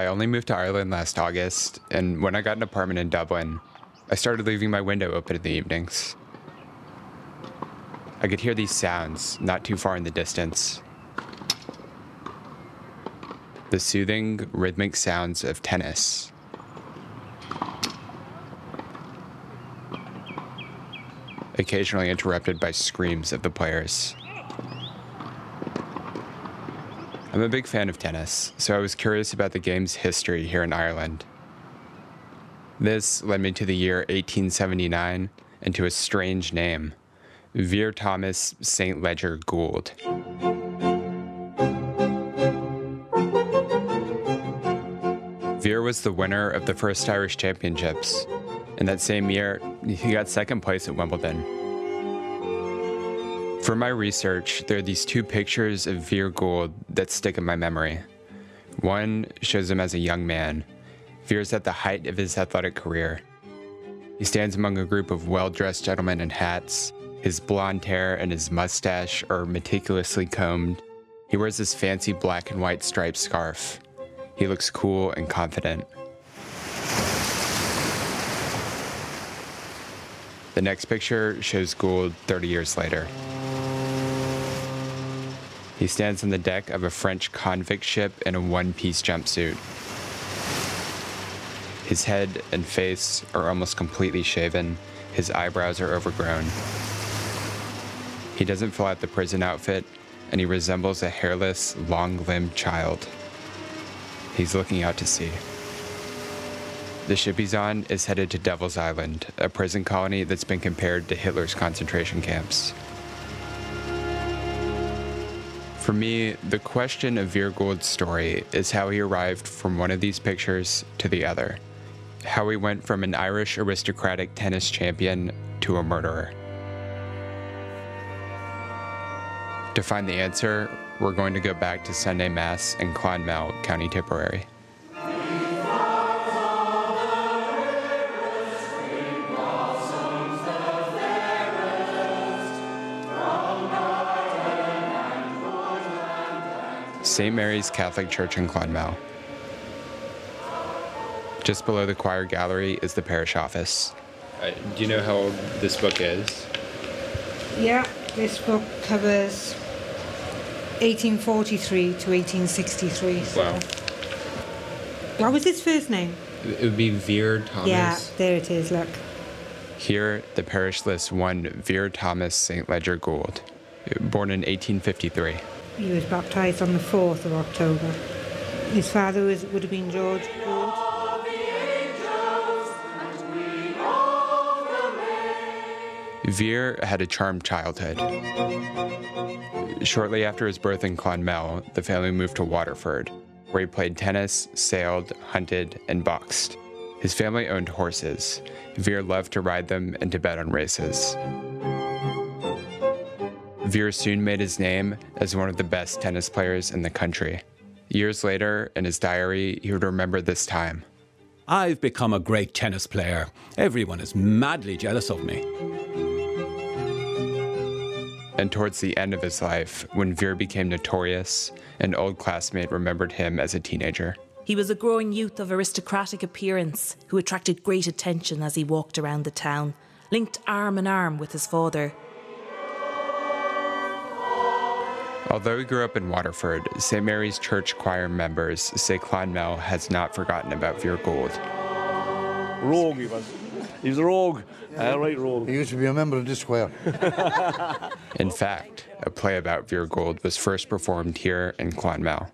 I only moved to Ireland last August, and when I got an apartment in Dublin, I started leaving my window open in the evenings. I could hear these sounds not too far in the distance. The soothing, rhythmic sounds of tennis. Occasionally interrupted by screams of the players. I'm a big fan of tennis, so I was curious about the game's history here in Ireland. This led me to the year 1879 and to a strange name Vere Thomas St. Leger Goold. Vere was the winner of the first Irish Championships. In that same year, he got second place at Wimbledon. For my research, there are these two pictures of Vere Goold that stick in my memory. One shows him as a young man. Vere's at the height of his athletic career. He stands among a group of well dressed gentlemen in hats. His blonde hair and his mustache are meticulously combed. He wears this fancy black and white striped scarf. He looks cool and confident. The next picture shows Goold 30 years later. He stands on the deck of a French convict ship in a one piece jumpsuit. His head and face are almost completely shaven, his eyebrows are overgrown. He doesn't fill out the prison outfit, and he resembles a hairless, long limbed child. He's looking out to sea. The ship he's on is headed to Devil's Island, a prison colony that's been compared to Hitler's concentration camps. For me, the question of Vere Goold's story is how he arrived from one of these pictures to the other. How he went from an Irish aristocratic tennis champion to a murderer. To find the answer, we're going to go back to Sunday Mass in Clonmel, County Tipperary. St. Mary's Catholic Church in Clonmel. Just below the choir gallery is the parish office. Uh, do you know how old this book is? Yeah, this book covers 1843 to 1863. So. Wow. What was his first name? It would be Vere Thomas. Yeah, there it is, look. Here, the parish lists one Vere Thomas St. Leger Goold, born in 1853. He was baptised on the 4th of October. His father was, would have been George Goold. Vere had a charmed childhood. Shortly after his birth in Clonmel, the family moved to Waterford, where he played tennis, sailed, hunted, and boxed. His family owned horses. Vere loved to ride them and to bet on races. Vere soon made his name as one of the best tennis players in the country. Years later, in his diary, he would remember this time. I've become a great tennis player. Everyone is madly jealous of me. And towards the end of his life, when Vere became notorious, an old classmate remembered him as a teenager. He was a growing youth of aristocratic appearance who attracted great attention as he walked around the town, linked arm in arm with his father. Although he grew up in Waterford, St. Mary's Church choir members say Clonmel has not forgotten about Vere Goold. Rogue he was. He was a rogue. Yeah. Uh, right rogue. He used to be a member of this choir. in fact, a play about Vere Goold was first performed here in Clonmel.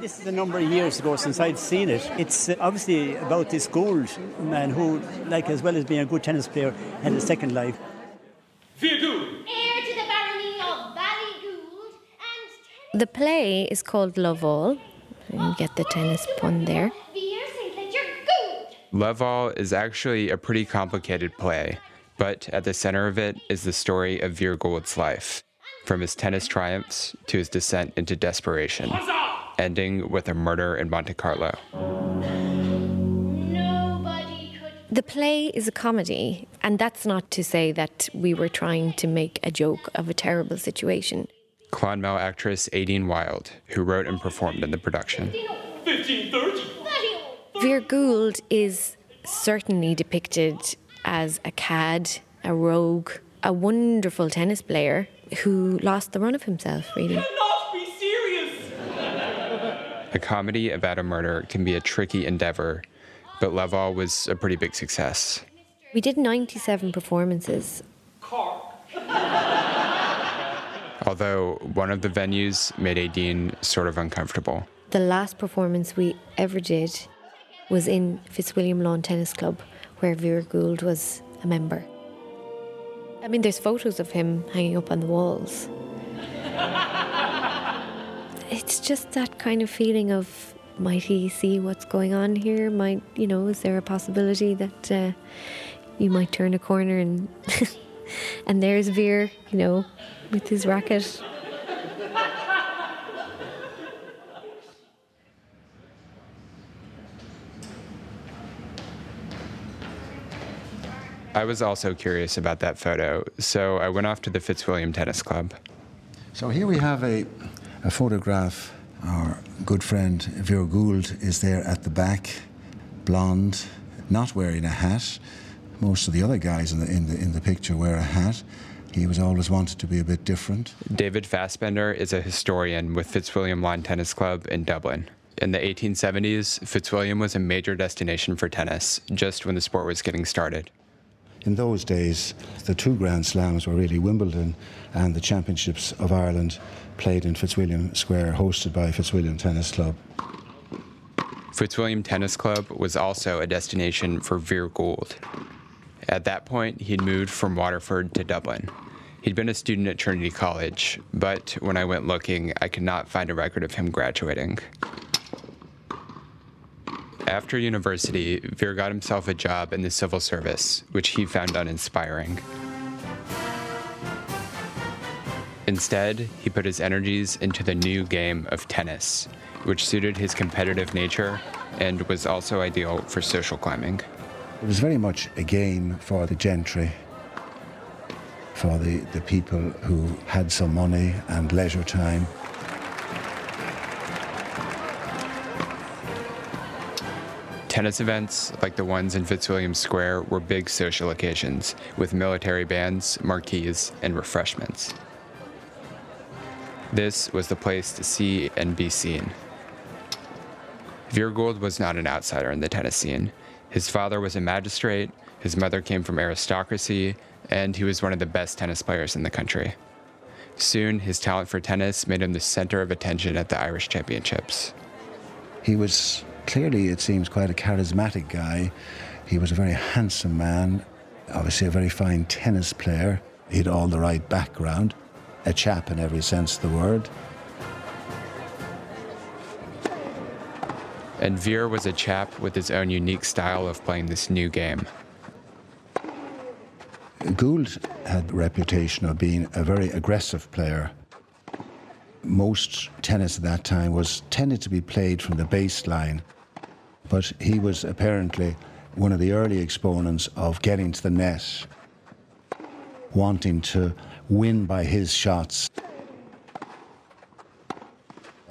This is a number of years ago since I'd seen it. It's uh, obviously about this Goold man who, like as well as being a good tennis player, had a second life. Vere Goold! Heir to the barony of Ballygould and... The play is called Love All. You get the tennis pun there. Love All is actually a pretty complicated play, but at the center of it is the story of Vere Goold's life, from his tennis triumphs to his descent into desperation, ending with a murder in Monte Carlo. The play is a comedy, and that's not to say that we were trying to make a joke of a terrible situation. Clonmel actress Aideen Wild, who wrote and performed in the production. 1530. Vere Goold is certainly depicted as a cad, a rogue, a wonderful tennis player who lost the run of himself, really. Not be serious! A comedy about a murder can be a tricky endeavor, but Love All was a pretty big success. We did 97 performances. Although one of the venues made Aideen sort of uncomfortable. The last performance we ever did was in Fitzwilliam Lawn Tennis Club, where Vere Goold was a member. I mean, there's photos of him hanging up on the walls. it's just that kind of feeling of might he see what's going on here? Might, you know, is there a possibility that uh, you might turn a corner and and there's Vere, you know, with his racket. I was also curious about that photo, so I went off to the Fitzwilliam Tennis Club. So here we have a, a photograph. Our good friend Vere Goold is there at the back, blonde, not wearing a hat. Most of the other guys in the, in the, in the picture wear a hat. He was always wanted to be a bit different. David Fassbender is a historian with Fitzwilliam Lawn Tennis Club in Dublin. In the 1870s, Fitzwilliam was a major destination for tennis, just when the sport was getting started. In those days, the two Grand Slams were really Wimbledon and the Championships of Ireland played in Fitzwilliam Square, hosted by Fitzwilliam Tennis Club. Fitzwilliam Tennis Club was also a destination for Vere Goold. At that point, he'd moved from Waterford to Dublin. He'd been a student at Trinity College, but when I went looking, I could not find a record of him graduating. After university, Vere got himself a job in the civil service, which he found uninspiring. Instead, he put his energies into the new game of tennis, which suited his competitive nature and was also ideal for social climbing. It was very much a game for the gentry, for the, the people who had some money and leisure time. Tennis events, like the ones in Fitzwilliam Square, were big social occasions with military bands, marquees, and refreshments. This was the place to see and be seen. Vere Goold was not an outsider in the tennis scene. His father was a magistrate, his mother came from aristocracy, and he was one of the best tennis players in the country. Soon, his talent for tennis made him the center of attention at the Irish Championships. He was clearly, it seems, quite a charismatic guy. He was a very handsome man, obviously, a very fine tennis player. He had all the right background, a chap in every sense of the word. And Vere was a chap with his own unique style of playing this new game. Goold had the reputation of being a very aggressive player. Most tennis at that time was tended to be played from the baseline, but he was apparently one of the early exponents of getting to the net, wanting to win by his shots.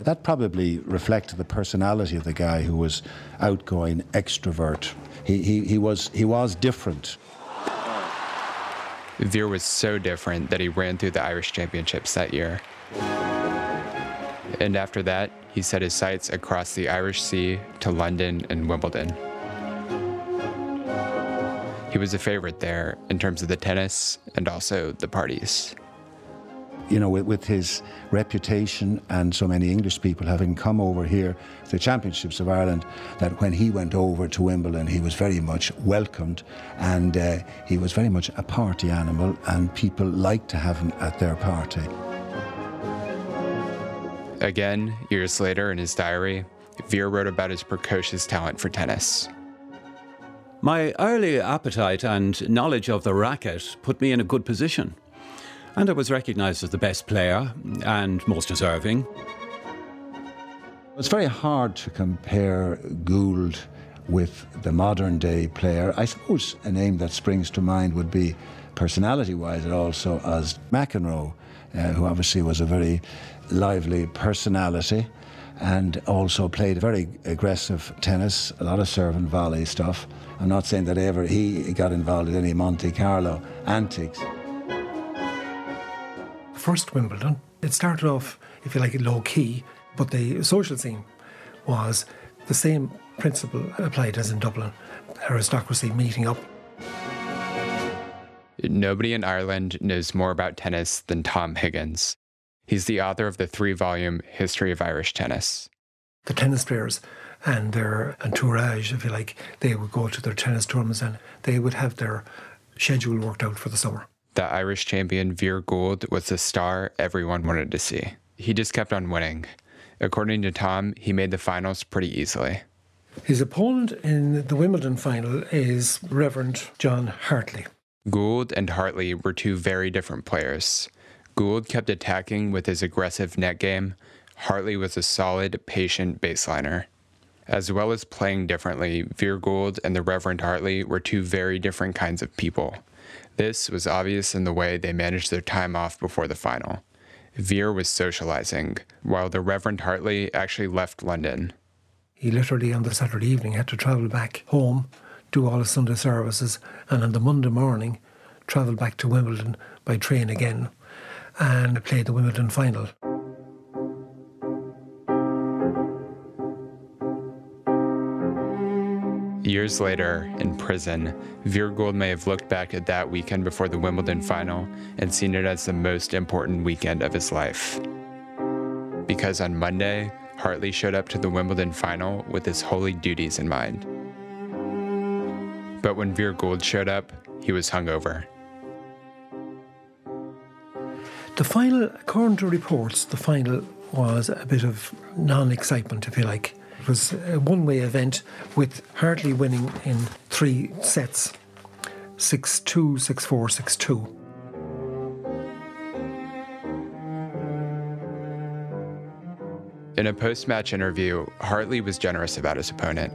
That probably reflected the personality of the guy who was outgoing, extrovert. He, he, he, was, he was different. Vere was so different that he ran through the Irish Championships that year. And after that, he set his sights across the Irish Sea to London and Wimbledon. He was a favorite there in terms of the tennis and also the parties you know, with, with, his reputation and so many English people having come over here to the Championships of Ireland, that when he went over to Wimbledon, he was very much welcomed and uh, he was very much a party animal, and people liked to have him at their party. Again, years later in his diary, Vere wrote about his precocious talent for tennis. My early appetite and knowledge of the racket put me in a good position and I was recognised as the best player and most deserving. It's very hard to compare Goold with the modern day player. I suppose a name that springs to mind would be personality wise, also as McEnroe, uh, who obviously was a very lively personality. and also played very aggressive tennis, a lot of serve and volley stuff. I'm not saying that ever he got involved in any Monte Carlo antics. First Wimbledon, it started off, if you like, low key, but the social scene was the same principle applied as in Dublin aristocracy meeting up. Nobody in Ireland knows more about tennis than Tom Higgins. He's the author of the three volume History of Irish Tennis. The tennis players and their entourage, if you like, they would go to their tennis tournaments and they would have their schedule worked out for the summer. The Irish champion Vere Goold was the star everyone wanted to see. He just kept on winning. According to Tom, he made the finals pretty easily. His opponent in the Wimbledon final is Reverend John Hartley. Goold and Hartley were two very different players. Goold kept attacking with his aggressive net game. Hartley was a solid, patient baseliner. As well as playing differently, Vere Goold and the Reverend Hartley were two very different kinds of people. This was obvious in the way they managed their time off before the final. Vere was socializing, while the Reverend Hartley actually left London. He literally on the Saturday evening had to travel back home, do all his Sunday services, and on the Monday morning travel back to Wimbledon by train again and play the Wimbledon final. Years later, in prison, Vere Goold may have looked back at that weekend before the Wimbledon final and seen it as the most important weekend of his life. Because on Monday, Hartley showed up to the Wimbledon final with his holy duties in mind. But when Vere Goold showed up, he was hungover. The final, according to reports, the final was a bit of non excitement, if you like. It was a one way event with Hartley winning in three sets 6 2, 6 4, 6 2. In a post match interview, Hartley was generous about his opponent.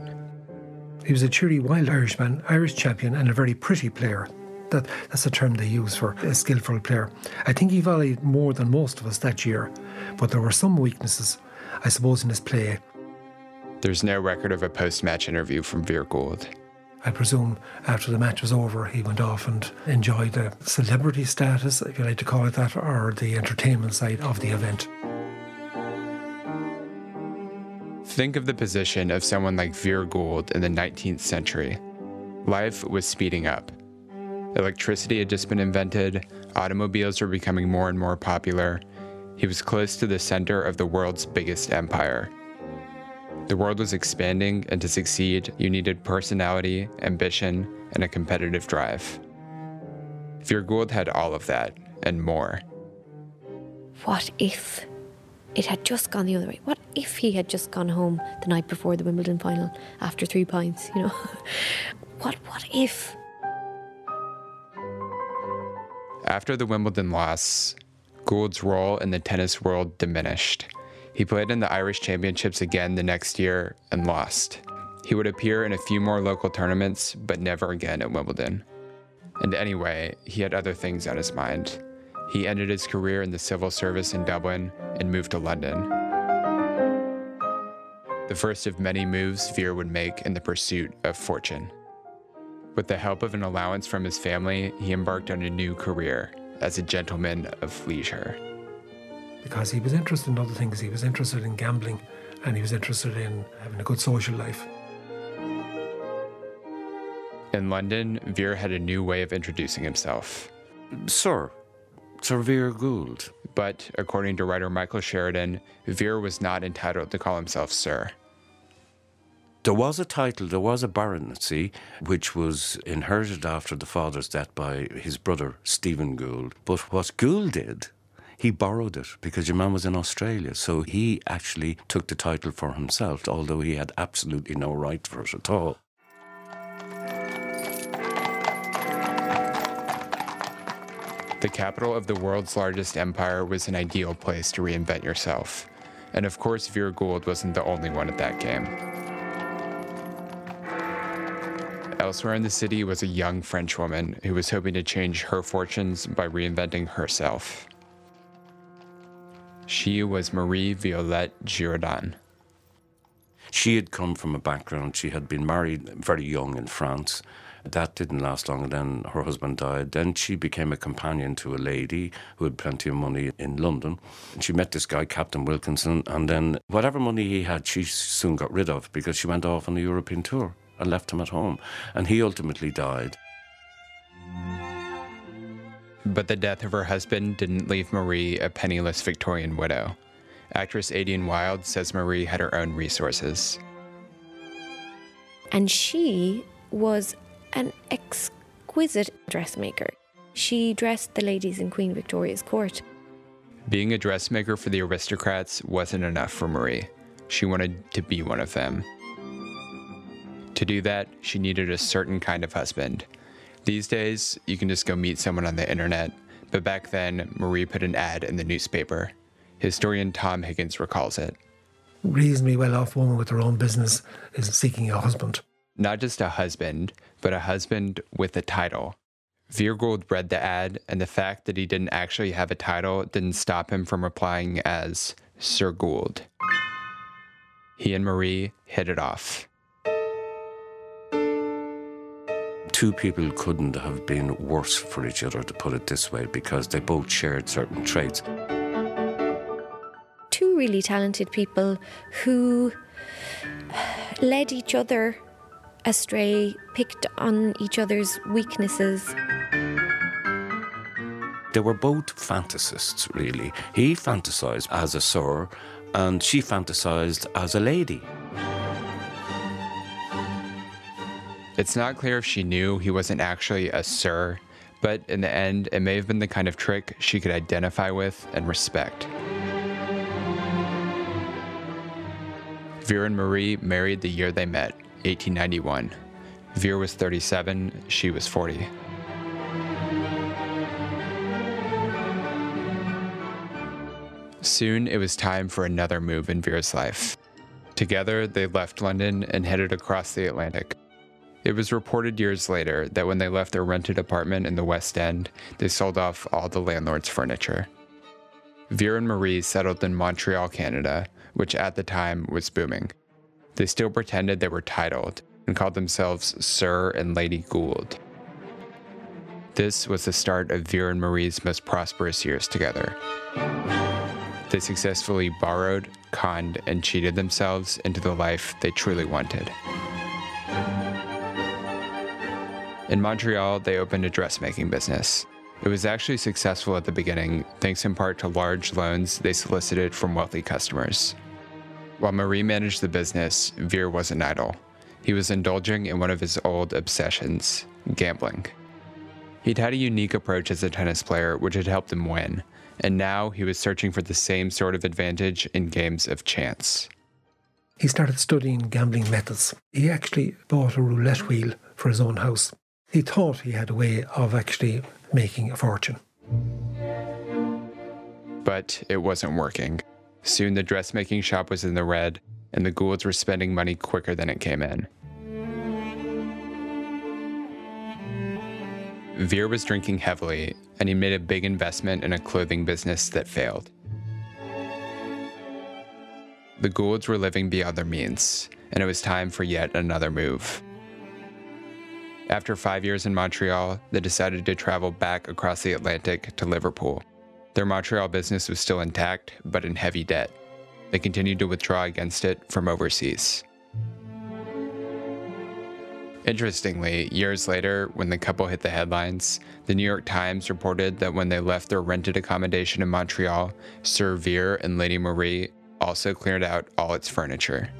He was a cheery, wild Irishman, Irish champion, and a very pretty player. That, that's the term they use for a skillful player. I think he volleyed more than most of us that year, but there were some weaknesses, I suppose, in his play. There's no record of a post match interview from Vere Goold. I presume after the match was over, he went off and enjoyed the celebrity status, if you like to call it that, or the entertainment side of the event. Think of the position of someone like Vere Goold in the 19th century. Life was speeding up. Electricity had just been invented, automobiles were becoming more and more popular. He was close to the center of the world's biggest empire. The world was expanding, and to succeed, you needed personality, ambition, and a competitive drive. Vere Goold had all of that, and more. What if it had just gone the other way? What if he had just gone home the night before the Wimbledon final after three pints, you know? what what if? After the Wimbledon loss, Goold's role in the tennis world diminished. He played in the Irish Championships again the next year and lost. He would appear in a few more local tournaments, but never again at Wimbledon. And anyway, he had other things on his mind. He ended his career in the civil service in Dublin and moved to London. The first of many moves Vere would make in the pursuit of fortune. With the help of an allowance from his family, he embarked on a new career as a gentleman of leisure. Because he was interested in other things. He was interested in gambling and he was interested in having a good social life. In London, Vere had a new way of introducing himself. Sir, Sir Vere Goold. But according to writer Michael Sheridan, Vere was not entitled to call himself Sir. There was a title, there was a baronetcy, which was inherited after the father's death by his brother, Stephen Goold. But what Goold did, he borrowed it because your man was in Australia. So he actually took the title for himself, although he had absolutely no right for it at all. The capital of the world's largest empire was an ideal place to reinvent yourself. And of course, Vere Goold wasn't the only one at that game. Elsewhere in the city was a young French woman who was hoping to change her fortunes by reinventing herself. She was Marie Violette Girardin. She had come from a background, she had been married very young in France. That didn't last long, and then her husband died. Then she became a companion to a lady who had plenty of money in London. And she met this guy, Captain Wilkinson, and then whatever money he had, she soon got rid of because she went off on a European tour and left him at home. And he ultimately died. But the death of her husband didn't leave Marie a penniless Victorian widow. Actress Aideen Wilde says Marie had her own resources. And she was an exquisite dressmaker. She dressed the ladies in Queen Victoria's court. Being a dressmaker for the aristocrats wasn't enough for Marie. She wanted to be one of them. To do that, she needed a certain kind of husband. These days, you can just go meet someone on the internet, but back then, Marie put an ad in the newspaper. Historian Tom Higgins recalls it. Reasonably well off woman with her own business is seeking a husband. Not just a husband, but a husband with a title. Vere Goold read the ad, and the fact that he didn't actually have a title didn't stop him from replying as Sir Goold. He and Marie hit it off. Two people couldn't have been worse for each other, to put it this way, because they both shared certain traits. Two really talented people who led each other astray, picked on each other's weaknesses. They were both fantasists, really. He fantasized as a sir, and she fantasized as a lady. It's not clear if she knew he wasn't actually a sir, but in the end, it may have been the kind of trick she could identify with and respect. Vere and Marie married the year they met, 1891. Vere was 37, she was 40. Soon it was time for another move in Vere's life. Together, they left London and headed across the Atlantic. It was reported years later that when they left their rented apartment in the West End, they sold off all the landlord's furniture. Vere and Marie settled in Montreal, Canada, which at the time was booming. They still pretended they were titled and called themselves Sir and Lady Goold. This was the start of Vere and Marie's most prosperous years together. They successfully borrowed, conned, and cheated themselves into the life they truly wanted. In Montreal, they opened a dressmaking business. It was actually successful at the beginning, thanks in part to large loans they solicited from wealthy customers. While Marie managed the business, Vere wasn't idle. He was indulging in one of his old obsessions gambling. He'd had a unique approach as a tennis player, which had helped him win, and now he was searching for the same sort of advantage in games of chance. He started studying gambling methods. He actually bought a roulette wheel for his own house. He thought he had a way of actually making a fortune. But it wasn't working. Soon the dressmaking shop was in the red, and the Goolds were spending money quicker than it came in. Vere was drinking heavily, and he made a big investment in a clothing business that failed. The Goolds were living beyond their means, and it was time for yet another move. After five years in Montreal, they decided to travel back across the Atlantic to Liverpool. Their Montreal business was still intact, but in heavy debt. They continued to withdraw against it from overseas. Interestingly, years later, when the couple hit the headlines, the New York Times reported that when they left their rented accommodation in Montreal, Sir Vere and Lady Marie also cleared out all its furniture.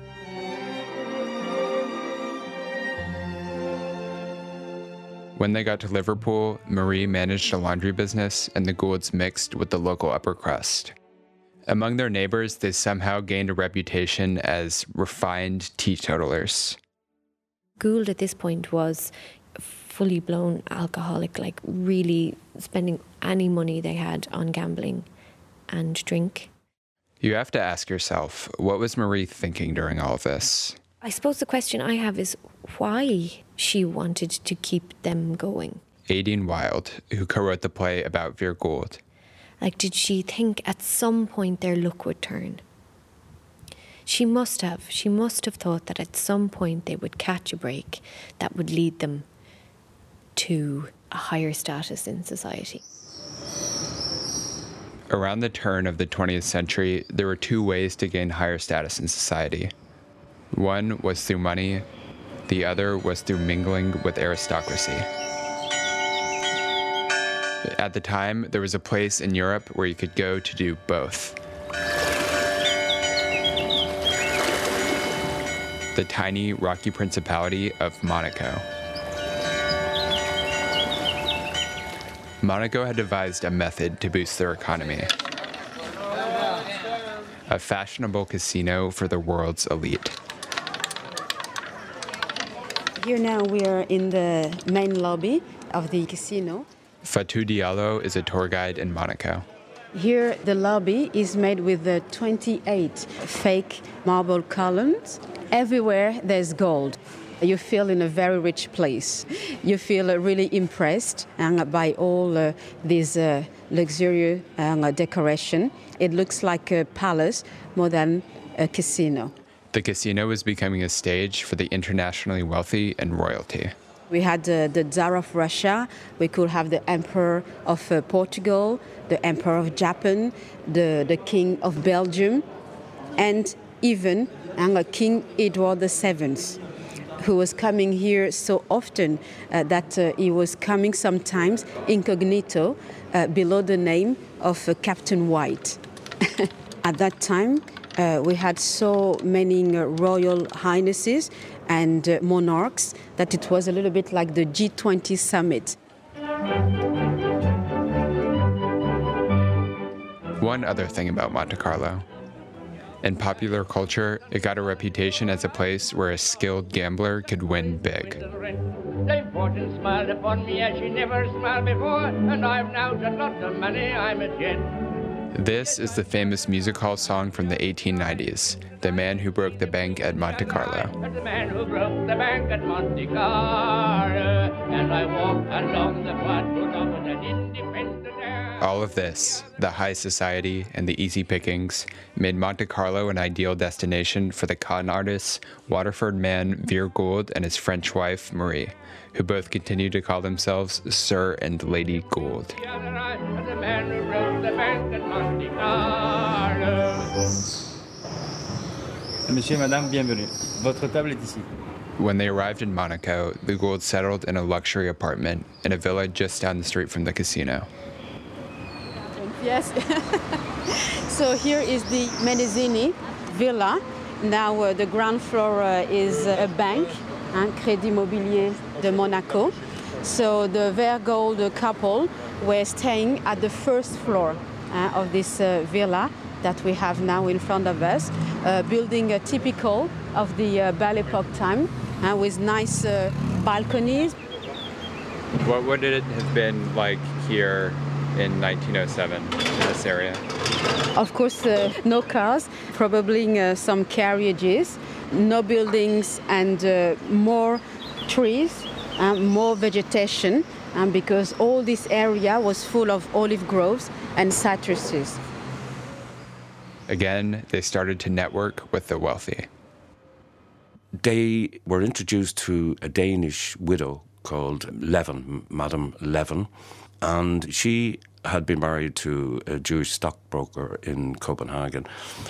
When they got to Liverpool, Marie managed a laundry business and the Goolds mixed with the local upper crust. Among their neighbors, they somehow gained a reputation as refined teetotalers. Goold at this point was fully blown alcoholic, like really spending any money they had on gambling and drink. You have to ask yourself, what was Marie thinking during all of this? I suppose the question I have is why she wanted to keep them going. Aideen Wilde, who co wrote the play about Vere Goold. Like, did she think at some point their luck would turn? She must have. She must have thought that at some point they would catch a break that would lead them to a higher status in society. Around the turn of the 20th century, there were two ways to gain higher status in society. One was through money, the other was through mingling with aristocracy. At the time, there was a place in Europe where you could go to do both. The tiny, rocky principality of Monaco. Monaco had devised a method to boost their economy a fashionable casino for the world's elite. Here now we are in the main lobby of the casino. Fatou Diallo is a tour guide in Monaco. Here the lobby is made with the 28 fake marble columns. Everywhere there's gold. You feel in a very rich place. You feel uh, really impressed uh, by all uh, these uh, luxurious uh, decoration. It looks like a palace more than a casino. The casino was becoming a stage for the internationally wealthy and royalty. We had the Tsar of Russia, we could have the Emperor of uh, Portugal, the Emperor of Japan, the, the King of Belgium, and even uh, King Edward VII, who was coming here so often uh, that uh, he was coming sometimes incognito uh, below the name of uh, Captain White. At that time, uh, we had so many uh, royal highnesses and uh, monarchs that it was a little bit like the G20 summit. One other thing about Monte Carlo. In popular culture, it got a reputation as a place where a skilled gambler could win big. Dame Fortune smiled upon me as she never smiled before, and I've now got lots of money, I'm a gent. This is the famous music hall song from the 1890s, The Man Who Broke the Bank at Monte Carlo. The man who broke the bank at Monte Carlo, and I along the platform of an independent. All of this, the high society and the easy pickings, made Monte Carlo an ideal destination for the con artists Waterford man Vere Goold and his French wife Marie, who both continued to call themselves Sir and Lady Goold. The other eye, the man who broke the bank at Monte Carlo. Monsieur, madame, bienvenue. Votre table est ici. When they arrived in Monaco, the Goolds settled in a luxury apartment in a villa just down the street from the casino. Yes. so here is the Menezzini villa. Now uh, the ground floor uh, is a bank, hein, Crédit Immobilier de Monaco. So the Vere Goold couple were staying at the first floor uh, of this uh, villa that we have now in front of us, uh, building a typical of the uh, Belle Epoque time uh, with nice uh, balconies. What would it have been like here in 1907 in this area? Of course, uh, no cars, probably uh, some carriages, no buildings, and uh, more trees, and more vegetation, um, because all this area was full of olive groves and citruses. Again, they started to network with the wealthy. They were introduced to a Danish widow called Levin, Madame Levin, and she had been married to a Jewish stockbroker in Copenhagen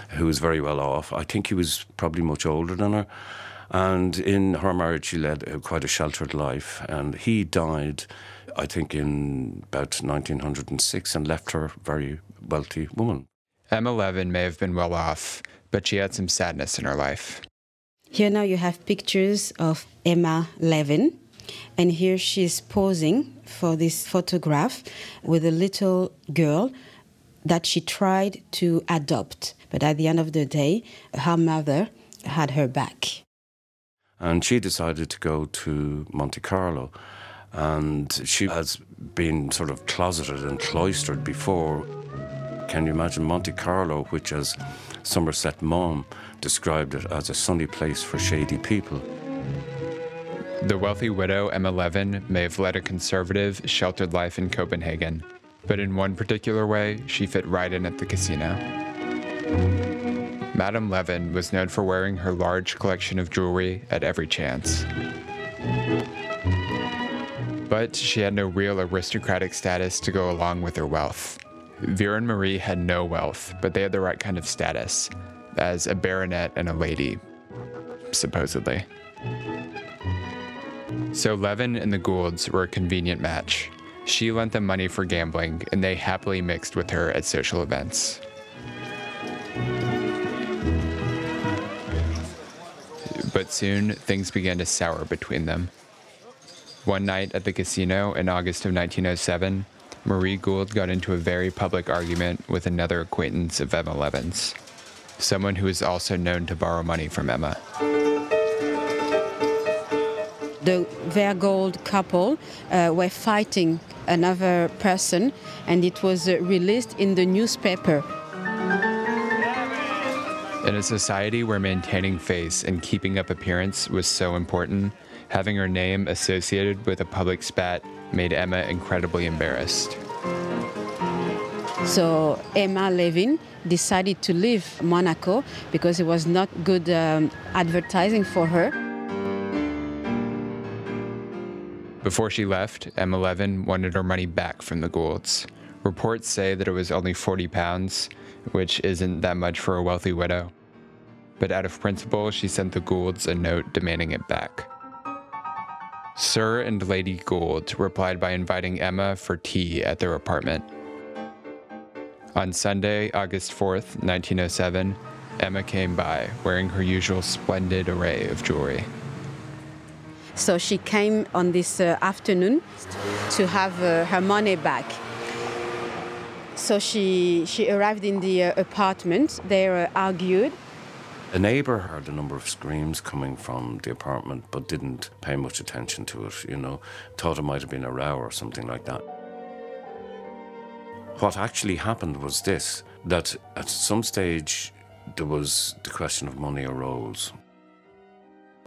who was very well off. I think he was probably much older than her. And in her marriage, she led a, quite a sheltered life. And he died, I think, in about 1906 and left her a very wealthy woman. Emma Levin may have been well off, but she had some sadness in her life. Here now you have pictures of Emma Levin, and here she's posing for this photograph with a little girl that she tried to adopt. But at the end of the day, her mother had her back. And she decided to go to Monte Carlo. And she has been sort of closeted and cloistered before. Can you imagine Monte Carlo, which, as Somerset Maugham described it, as a sunny place for shady people? The wealthy widow, Emma Levin, may have led a conservative, sheltered life in Copenhagen, but in one particular way, she fit right in at the casino. Madame Levin was known for wearing her large collection of jewelry at every chance. But she had no real aristocratic status to go along with her wealth. Vere and Marie had no wealth, but they had the right kind of status as a baronet and a lady, supposedly. So Levin and the Goolds were a convenient match. She lent them money for gambling, and they happily mixed with her at social events. But soon, things began to sour between them. One night at the casino in August of 1907, Marie Goold got into a very public argument with another acquaintance of Emma Levin's, someone who was also known to borrow money from Emma. The Vere Goold couple uh, were fighting another person, and it was uh, released in the newspaper. In a society where maintaining face and keeping up appearance was so important, having her name associated with a public spat made Emma incredibly embarrassed. So Emma Levin decided to leave Monaco because it was not good um, advertising for her. Before she left, Emma Levin wanted her money back from the Goolds. Reports say that it was only 40 pounds, which isn't that much for a wealthy widow. But out of principle, she sent the Goolds a note demanding it back. Sir and Lady Goold replied by inviting Emma for tea at their apartment. On Sunday, August 4th, 1907, Emma came by wearing her usual splendid array of jewelry. So she came on this uh, afternoon to have uh, her money back. So she, she arrived in the uh, apartment. They uh, argued. A neighbour heard a number of screams coming from the apartment, but didn't pay much attention to it, you know, thought it might have been a row or something like that. What actually happened was this that at some stage there was the question of money arose.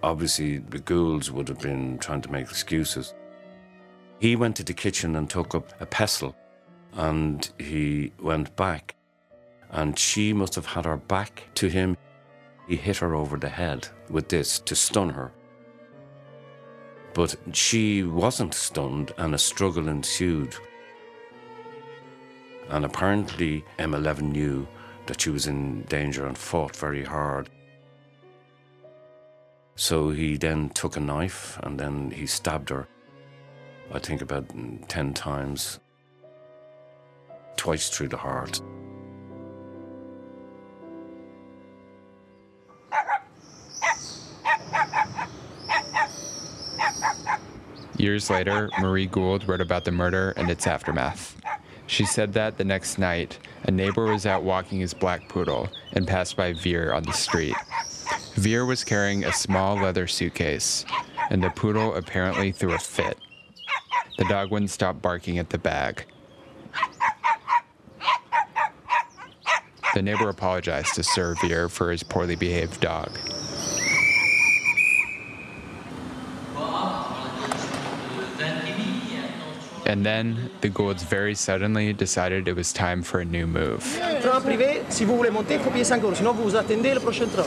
Obviously, the Goolds would have been trying to make excuses. He went to the kitchen and took up a pestle and he went back. And she must have had her back to him. He hit her over the head with this to stun her. But she wasn't stunned, and a struggle ensued. And apparently, Emma Levin knew that she was in danger and fought very hard. So he then took a knife and then he stabbed her, I think about 10 times, twice through the heart. Years later, Marie Goold wrote about the murder and its aftermath. She said that the next night, a neighbor was out walking his black poodle and passed by Vere on the street. Vere was carrying a small leather suitcase, and the poodle apparently threw a fit. The dog wouldn't stop barking at the bag. The neighbor apologized to Sir Vere for his poorly behaved dog. And then the Goolds very suddenly decided it was time for a new move. Train privé, si vous voulez monter, il faut payer 5 euros. Sinon, vous vous attendez le prochain train.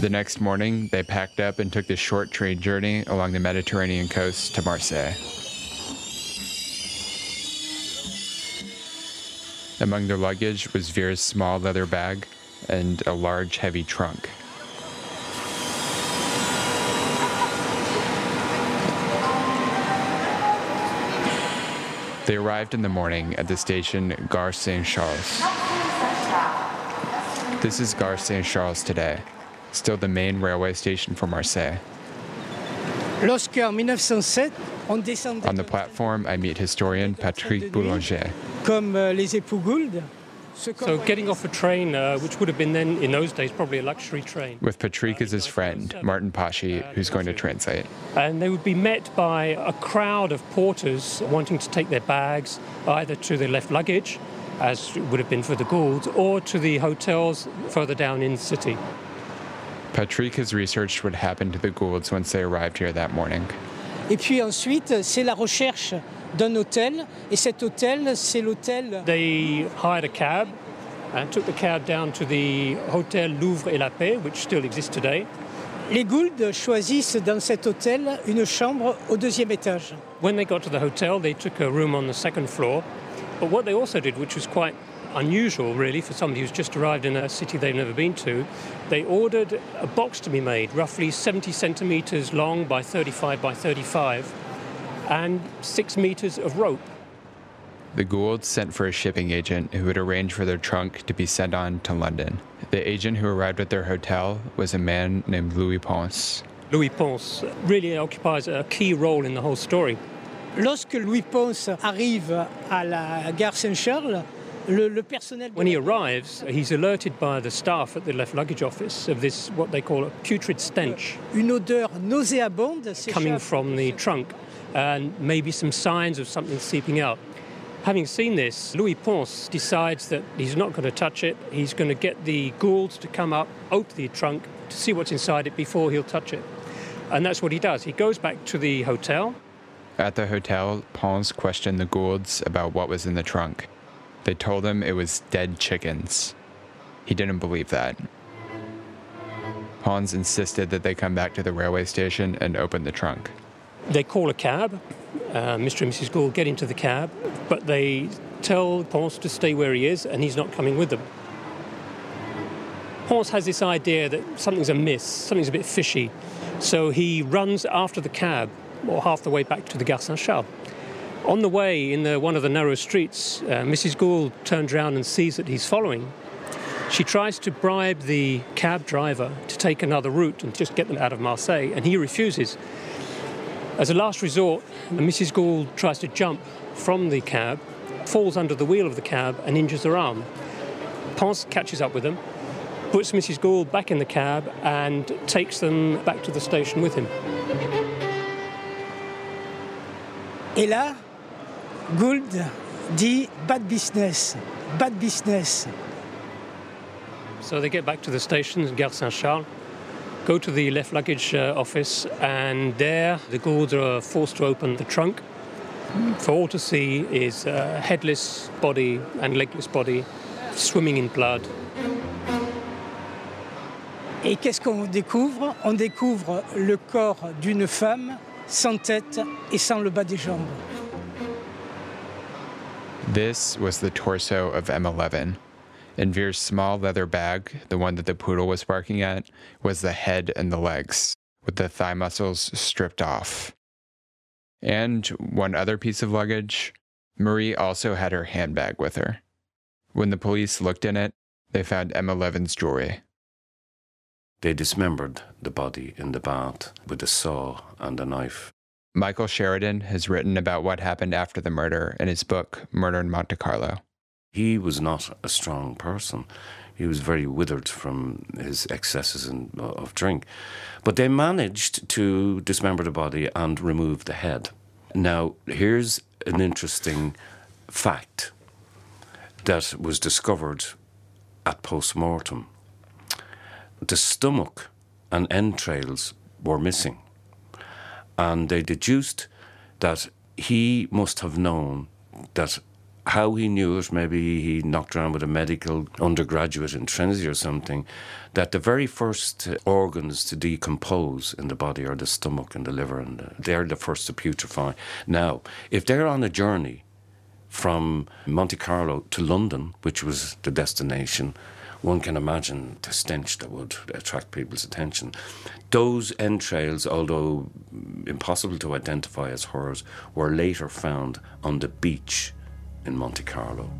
The next morning, they packed up and took the short train journey along the Mediterranean coast to Marseille. Among their luggage was Vere's small leather bag and a large, heavy trunk. They arrived in the morning at the station Gare Saint Charles. This is Gare Saint Charles today, still the main railway station for Marseille. On the platform, I meet historian Patrick Boulanger. comme euh, les époux Goold. Ce So getting off a train, uh, which would have been then in those days probably a luxury train, with Patrick as his friend, Martin Pashi, who's going to translate. and they would be met by a crowd of porters wanting to take their bags either to their left luggage, as it would have been for the Goolds, or to the hotels further down in the city. Patrick has researched what happened to the Goolds once they arrived here that morning. Et puis ensuite, c'est la recherche d'un hôtel. Et cet hôtel, c'est l'hôtel. They hired a cab and took the cab down to the Hotel Louvre et la Paix, which still exists today. Les Gould choisissent dans cet hôtel une chambre au deuxième étage. When they got to the hotel, they took a room on the second floor. But what they also did, which was quite unusual really for somebody who's just arrived in a city they've never been to, they ordered a box to be made, roughly 70 centimetres long by 35 by 35, and six metres of rope. The Goolds sent for a shipping agent who would arrange for their trunk to be sent on to London. The agent who arrived at their hotel was a man named Louis Ponce. Louis Ponce really occupies a key role in the whole story. Lorsque Louis Ponce arrive à la gare Saint-Charles, le, le personnel. When he arrives, he's alerted by the staff at the left luggage office of this, what they call a putrid stench. Euh, une odeur nauséabonde coming from the trunk, and maybe some signs of something seeping out. Having seen this, Louis Ponce decides that he's not going to touch it. He's going to get the Goolds to come up, open the trunk, to see what's inside it before he'll touch it. And that's what he does. He goes back to the hotel. At the hotel, Ponce questioned the Goolds about what was in the trunk. They told him it was dead chickens. He didn't believe that. Ponce insisted that they come back to the railway station and open the trunk. They call a cab. Uh, Mr. and Mrs. Goold get into the cab, but they tell Ponce to stay where he is and he's not coming with them. Ponce has this idea that something's amiss, something's a bit fishy, so he runs after the cab, or half the way back to the Gare Saint Charles. On the way, in the, one of the narrow streets, uh, Mrs. Goold turns around and sees that he's following. She tries to bribe the cab driver to take another route and just get them out of Marseille, and he refuses. As a last resort, Mrs. Goold tries to jump from the cab, falls under the wheel of the cab, and injures her arm. Ponce catches up with them, puts Mrs. Goold back in the cab, and takes them back to the station with him. Et là, Gould dit bad business, bad business. So they get back to the station, Gare Saint Charles, go to the left luggage uh, office, and there the Goulds are forced to open the trunk. For all to see is a headless body and legless body swimming in blood. Et qu'est-ce qu'on découvre? On découvre le corps d'une femme sans tête et sans le bas des jambes. This was the torso of Emma Levin. In Vere's small leather bag, the one that the poodle was barking at, was the head and the legs, with the thigh muscles stripped off. And one other piece of luggage, Marie also had her handbag with her. When the police looked in it, they found Emma Levin's jewelry. They dismembered the body in the bath with a saw and a knife. Michael Sheridan has written about what happened after the murder in his book, Murder in Monte Carlo. He was not a strong person. He was very withered from his excesses in, uh, of drink. But they managed to dismember the body and remove the head. Now, here's an interesting fact that was discovered at post mortem. The stomach and entrails were missing. And they deduced that he must have known that how he knew it, maybe he knocked around with a medical undergraduate in Trinity or something, that the very first organs to decompose in the body are the stomach and the liver, and the, they're the first to putrefy. Now, if they're on a journey from Monte Carlo to London, which was the destination, one can imagine the stench that would attract people's attention. Those entrails, although impossible to identify as hers, were later found on the beach in Monte Carlo.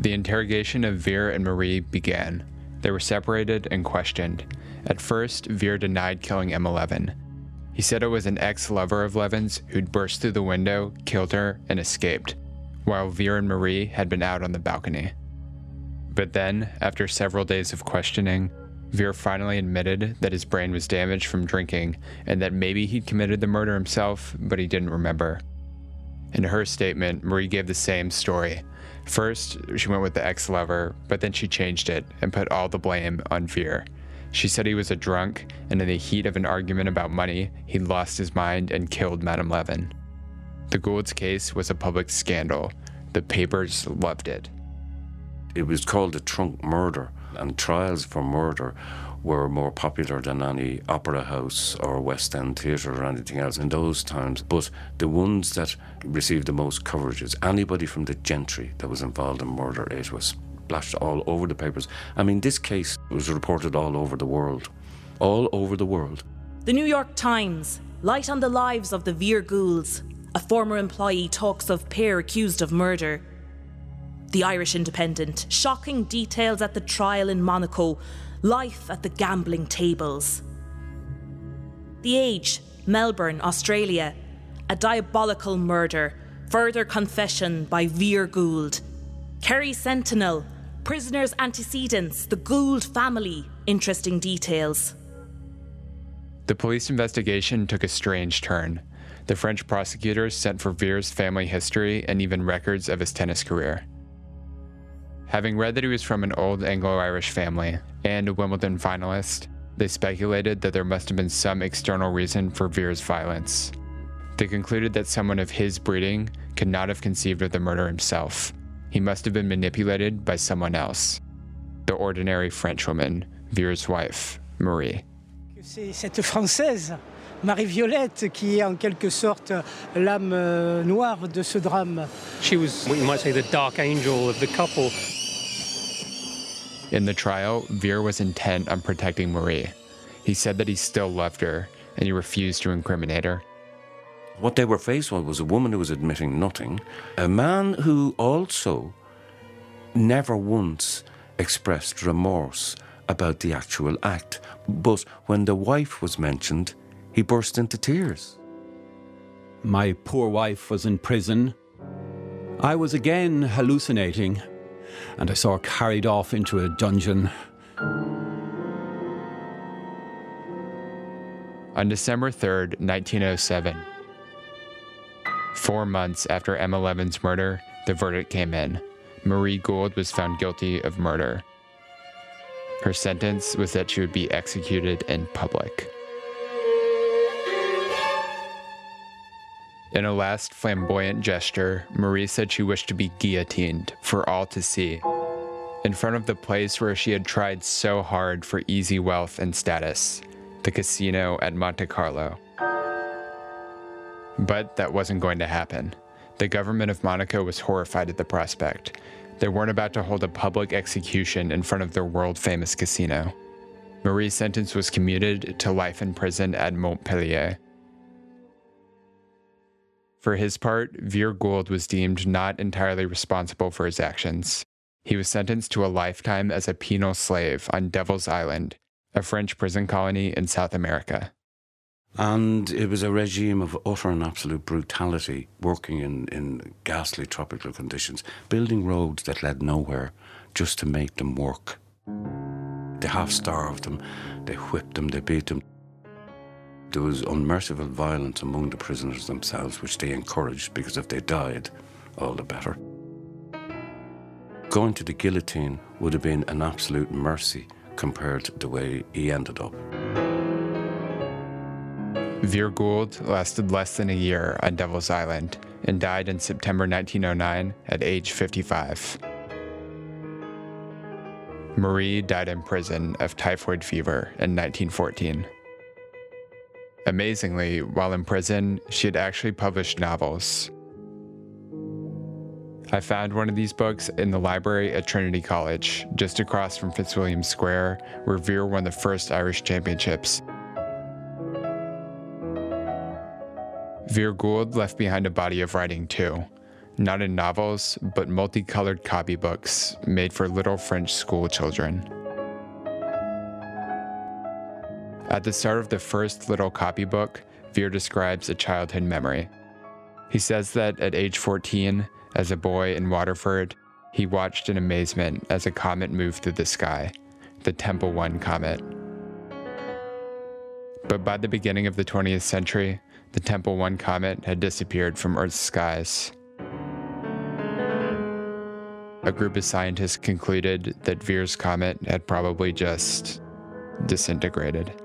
The interrogation of Vere and Marie began. They were separated and questioned. At first, Vere denied killing Emma Levin. He said it was an ex lover of Levin's who'd burst through the window, killed her, and escaped, while Vere and Marie had been out on the balcony. But then, after several days of questioning, Vere finally admitted that his brain was damaged from drinking and that maybe he'd committed the murder himself, but he didn't remember. In her statement, Marie gave the same story. First, she went with the ex lover, but then she changed it and put all the blame on Vere. She said he was a drunk, and in the heat of an argument about money, he lost his mind and killed Madame Levin. The Goolds case was a public scandal. The papers loved it. It was called a trunk murder, and trials for murder were more popular than any opera house or West End theatre or anything else in those times. But the ones that received the most coverage is anybody from the gentry that was involved in murder. It was splashed all over the papers. I mean, this case was reported all over the world. All over the world. The New York Times, light on the lives of the Vere Goolds. A former employee talks of pair accused of murder. The Irish Independent, shocking details at the trial in Monaco, life at the gambling tables. The Age, Melbourne, Australia. A diabolical murder, further confession by Vere Goold. Kerry Sentinel, prisoners' antecedents, the Goold family, interesting details. The police investigation took a strange turn. The French prosecutors sent for Vere's family history and even records of his tennis career. Having read that he was from an old Anglo Irish family and a Wimbledon finalist, they speculated that there must have been some external reason for Vere's violence. They concluded that someone of his breeding could not have conceived of the murder himself. He must have been manipulated by someone else. The ordinary Frenchwoman, Vere's wife, Marie. C'est cette Française, Marie-Violette, qui est en quelque sorte l'âme euh, noire de ce drame. She was what you might say the dark angel of the couple. In the trial, Vere was intent on protecting Marie. He said that he still loved her, and he refused to incriminate her. What they were faced with was a woman who was admitting nothing, a man who also never once expressed remorse about the actual act. But when the wife was mentioned, he burst into tears. My poor wife was in prison. I was again hallucinating, and I saw her carried off into a dungeon. On December 3rd, 1907, four months after Emma Levin's murder, the verdict came in. Marie Goold was found guilty of murder. Her sentence was that she would be executed in public. In a last flamboyant gesture, Marie said she wished to be guillotined for all to see, in front of the place where she had tried so hard for easy wealth and status, the casino at Monte Carlo. But that wasn't going to happen. The government of Monaco was horrified at the prospect. They weren't about to hold a public execution in front of their world famous casino. Marie's sentence was commuted to life in prison at Montpellier. For his part, Vere Goold was deemed not entirely responsible for his actions. He was sentenced to a lifetime as a penal slave on Devil's Island, a French prison colony in South America. And it was a regime of utter and absolute brutality, working in, in ghastly tropical conditions, building roads that led nowhere just to make them work. They half starved them, they whipped them, they beat them. There was unmerciful violence among the prisoners themselves, which they encouraged because if they died, all the better. Going to the guillotine would have been an absolute mercy compared to the way he ended up. Vere Goold lasted less than a year on Devil's Island and died in September 1909 at age 55. Marie died in prison of typhoid fever in 1914. Amazingly, while in prison, she had actually published novels. I found one of these books in the library at Trinity College, just across from Fitzwilliam Square, where Vere won the first Irish Championships. Vere Goold left behind a body of writing too, not in novels, but multicolored copybooks made for little French school At the start of the first little copybook, Vere describes a childhood memory. He says that at age 14, as a boy in Waterford, he watched in amazement as a comet moved through the sky, the Tempel 1 comet. But by the beginning of the 20th century, the Tempel 1 comet had disappeared from Earth's skies. A group of scientists concluded that Vere's comet had probably just disintegrated.